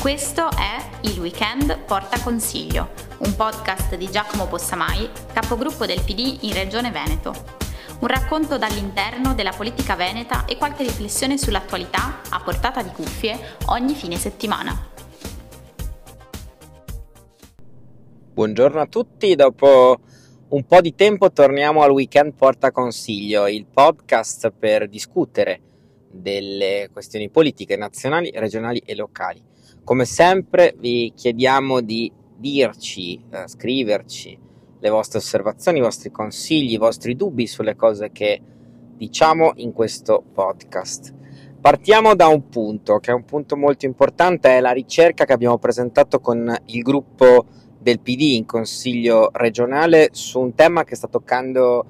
Questo è Il Weekend Porta Consiglio, un podcast di Giacomo Possamai, capogruppo del PD in Regione Veneto. Un racconto dall'interno della politica veneta e qualche riflessione sull'attualità a portata di cuffie ogni fine settimana. Buongiorno a tutti, dopo un po' di tempo torniamo al Weekend Porta Consiglio, il podcast per discutere delle questioni politiche nazionali, regionali e locali. Come sempre vi chiediamo di dirci, eh, scriverci le vostre osservazioni, i vostri consigli, i vostri dubbi sulle cose che diciamo in questo podcast. Partiamo da un punto, che è un punto molto importante, è la ricerca che abbiamo presentato con il gruppo del PD in consiglio regionale su un tema che sta toccando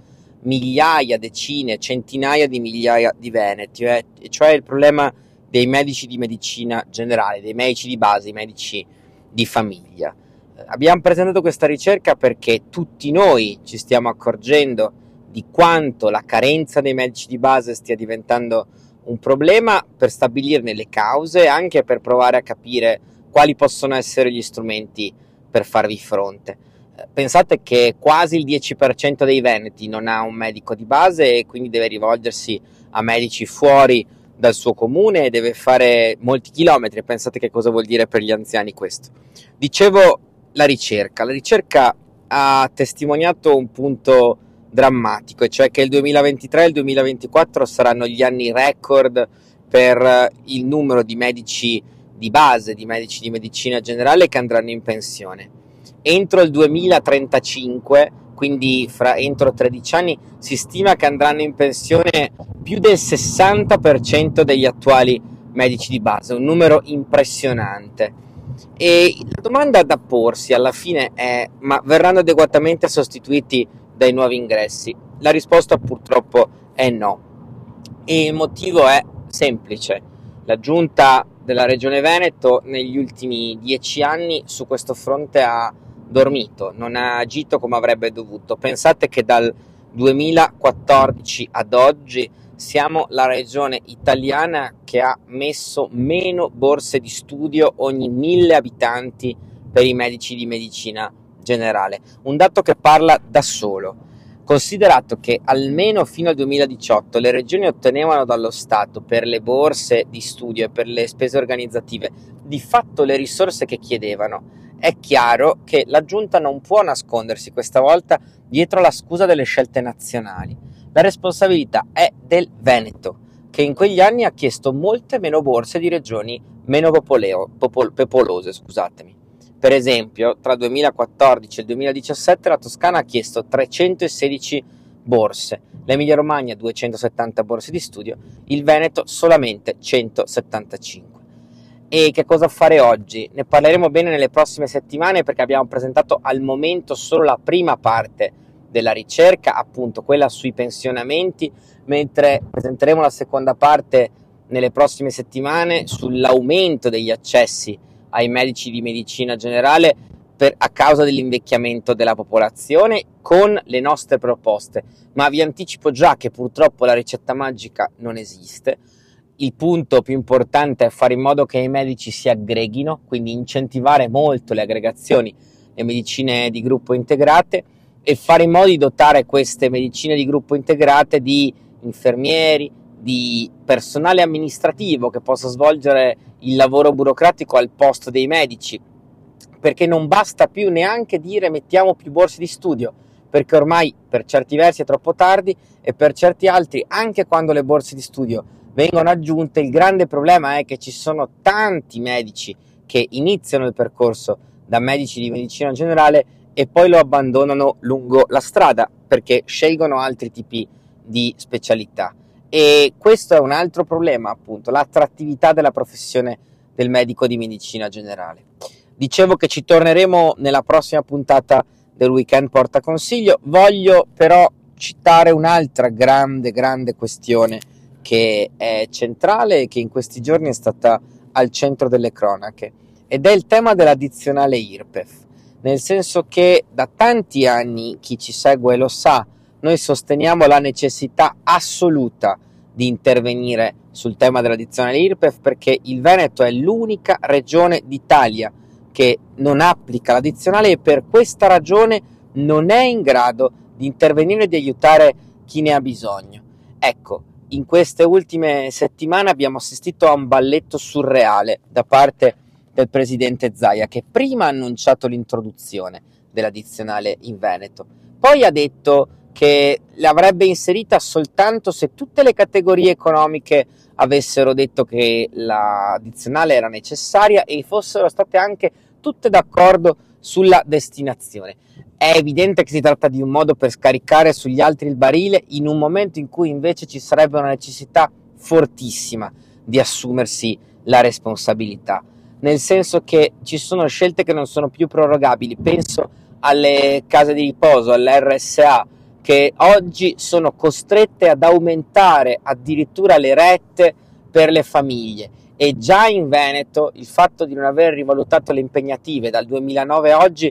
migliaia, decine, centinaia di migliaia di veneti, eh, cioè il problema dei medici di medicina generale, dei medici di base, i medici di famiglia. Eh, abbiamo presentato questa ricerca perché tutti noi ci stiamo accorgendo di quanto la carenza dei medici di base stia diventando un problema per stabilirne le cause e anche per provare a capire quali possono essere gli strumenti per farvi fronte. Eh, pensate che quasi il 10% dei veneti non ha un medico di base e quindi deve rivolgersi a medici fuori dal suo comune e deve fare molti chilometri. Pensate che cosa vuol dire per gli anziani questo. Dicevo la ricerca. La ricerca ha testimoniato un punto drammatico, cioè che il 2023 e il 2024 saranno gli anni record per il numero di medici di base, di medici di medicina generale che andranno in pensione. Entro il 2035 quindi fra, entro 13 anni si stima che andranno in pensione più del 60% degli attuali medici di base, un numero impressionante. E la domanda da porsi alla fine è: ma verranno adeguatamente sostituiti dai nuovi ingressi? La risposta purtroppo è no. E il motivo è semplice. La giunta della Regione Veneto negli ultimi dieci anni su questo fronte ha dormito, non ha agito come avrebbe dovuto. Pensate che dal 2014 ad oggi siamo la regione italiana che ha messo meno borse di studio ogni mille abitanti per i medici di medicina generale. Un dato che parla da solo. Considerato che almeno fino al 2018 le regioni ottenevano dallo Stato per le borse di studio e per le spese organizzative di fatto le risorse che chiedevano, è chiaro che la Giunta non può nascondersi questa volta dietro la scusa delle scelte nazionali. La responsabilità è del Veneto, che in quegli anni ha chiesto molte meno borse di regioni meno popoleo, popol, popolose. Scusatemi. Per esempio, tra il 2014 e il 2017 la Toscana ha chiesto 316 borse, l'Emilia Romagna 270 borse di studio, il Veneto solamente 175 e che cosa fare oggi. Ne parleremo bene nelle prossime settimane perché abbiamo presentato al momento solo la prima parte della ricerca, appunto quella sui pensionamenti, mentre presenteremo la seconda parte nelle prossime settimane sull'aumento degli accessi ai medici di medicina generale per, a causa dell'invecchiamento della popolazione con le nostre proposte. Ma vi anticipo già che purtroppo la ricetta magica non esiste il punto più importante è fare in modo che i medici si aggreghino, quindi incentivare molto le aggregazioni, le medicine di gruppo integrate e fare in modo di dotare queste medicine di gruppo integrate di infermieri, di personale amministrativo che possa svolgere il lavoro burocratico al posto dei medici, perché non basta più neanche dire mettiamo più borse di studio, perché ormai per certi versi è troppo tardi e per certi altri, anche quando le borse di studio vengono aggiunte, il grande problema è che ci sono tanti medici che iniziano il percorso da medici di medicina generale e poi lo abbandonano lungo la strada perché scelgono altri tipi di specialità. E questo è un altro problema, appunto, l'attrattività della professione del medico di medicina generale. Dicevo che ci torneremo nella prossima puntata del weekend porta consiglio, voglio però citare un'altra grande, grande questione che è centrale e che in questi giorni è stata al centro delle cronache ed è il tema dell'addizionale IRPEF, nel senso che da tanti anni chi ci segue lo sa, noi sosteniamo la necessità assoluta di intervenire sul tema dell'addizionale IRPEF perché il Veneto è l'unica regione d'Italia che non applica l'addizionale e per questa ragione non è in grado di intervenire e di aiutare chi ne ha bisogno. Ecco, in queste ultime settimane abbiamo assistito a un balletto surreale da parte del presidente Zaia che prima ha annunciato l'introduzione dell'addizionale in Veneto, poi ha detto che l'avrebbe inserita soltanto se tutte le categorie economiche avessero detto che l'addizionale era necessaria e fossero state anche tutte d'accordo sulla destinazione. È evidente che si tratta di un modo per scaricare sugli altri il barile in un momento in cui invece ci sarebbe una necessità fortissima di assumersi la responsabilità, nel senso che ci sono scelte che non sono più prorogabili. Penso alle case di riposo, all'RSA, che oggi sono costrette ad aumentare addirittura le rette per le famiglie e già in Veneto il fatto di non aver rivalutato le impegnative dal 2009 a oggi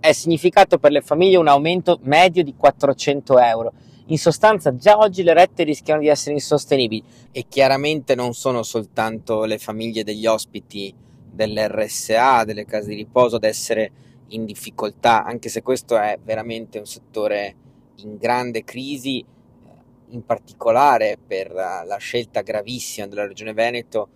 è significato per le famiglie un aumento medio di 400 euro. In sostanza già oggi le rette rischiano di essere insostenibili e chiaramente non sono soltanto le famiglie degli ospiti dell'RSA, delle case di riposo ad essere in difficoltà, anche se questo è veramente un settore in grande crisi, eh, in particolare per la scelta gravissima della Regione Veneto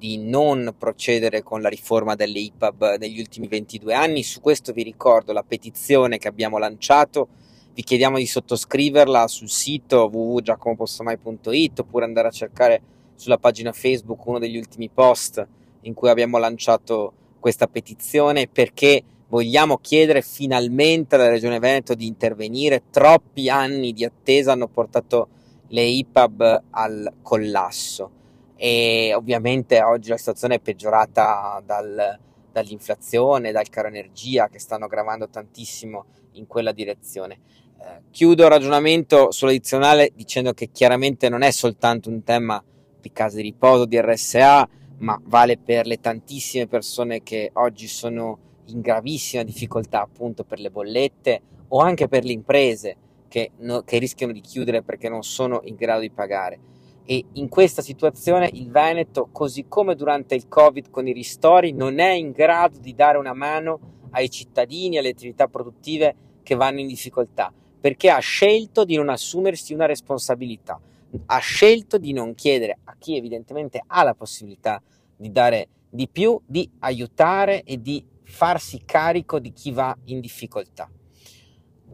di non procedere con la riforma delle IPAB negli ultimi 22 anni. Su questo vi ricordo la petizione che abbiamo lanciato, vi chiediamo di sottoscriverla sul sito www.giacomopossamai.it oppure andare a cercare sulla pagina Facebook uno degli ultimi post in cui abbiamo lanciato questa petizione perché vogliamo chiedere finalmente alla Regione Veneto di intervenire. Troppi anni di attesa hanno portato le IPAB al collasso e ovviamente oggi la situazione è peggiorata dal, dall'inflazione, dal caro energia che stanno gravando tantissimo in quella direzione. Eh, chiudo il ragionamento sull'addizionale dicendo che chiaramente non è soltanto un tema di case di riposo, di RSA, ma vale per le tantissime persone che oggi sono in gravissima difficoltà appunto per le bollette o anche per le imprese che, no, che rischiano di chiudere perché non sono in grado di pagare e in questa situazione il Veneto, così come durante il Covid con i ristori, non è in grado di dare una mano ai cittadini, alle attività produttive che vanno in difficoltà, perché ha scelto di non assumersi una responsabilità, ha scelto di non chiedere a chi evidentemente ha la possibilità di dare di più, di aiutare e di farsi carico di chi va in difficoltà.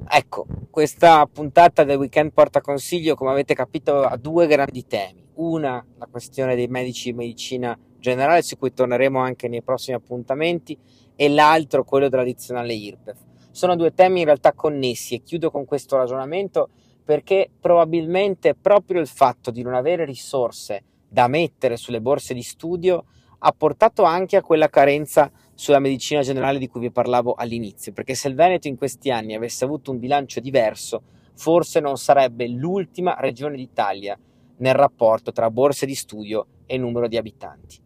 Ecco, questa puntata del weekend porta consiglio, come avete capito, a due grandi temi. Una, la questione dei medici di medicina generale, su cui torneremo anche nei prossimi appuntamenti, e l'altro, quello dell'addizionale IRPEF. Sono due temi in realtà connessi e chiudo con questo ragionamento perché probabilmente proprio il fatto di non avere risorse da mettere sulle borse di studio ha portato anche a quella carenza sulla medicina generale di cui vi parlavo all'inizio, perché se il Veneto in questi anni avesse avuto un bilancio diverso, forse non sarebbe l'ultima regione d'Italia nel rapporto tra borse di studio e numero di abitanti.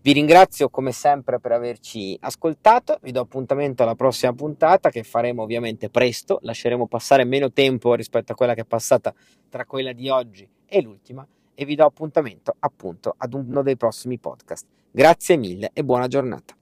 Vi ringrazio come sempre per averci ascoltato, vi do appuntamento alla prossima puntata che faremo ovviamente presto, lasceremo passare meno tempo rispetto a quella che è passata tra quella di oggi e l'ultima e vi do appuntamento appunto ad uno dei prossimi podcast. Grazie mille e buona giornata.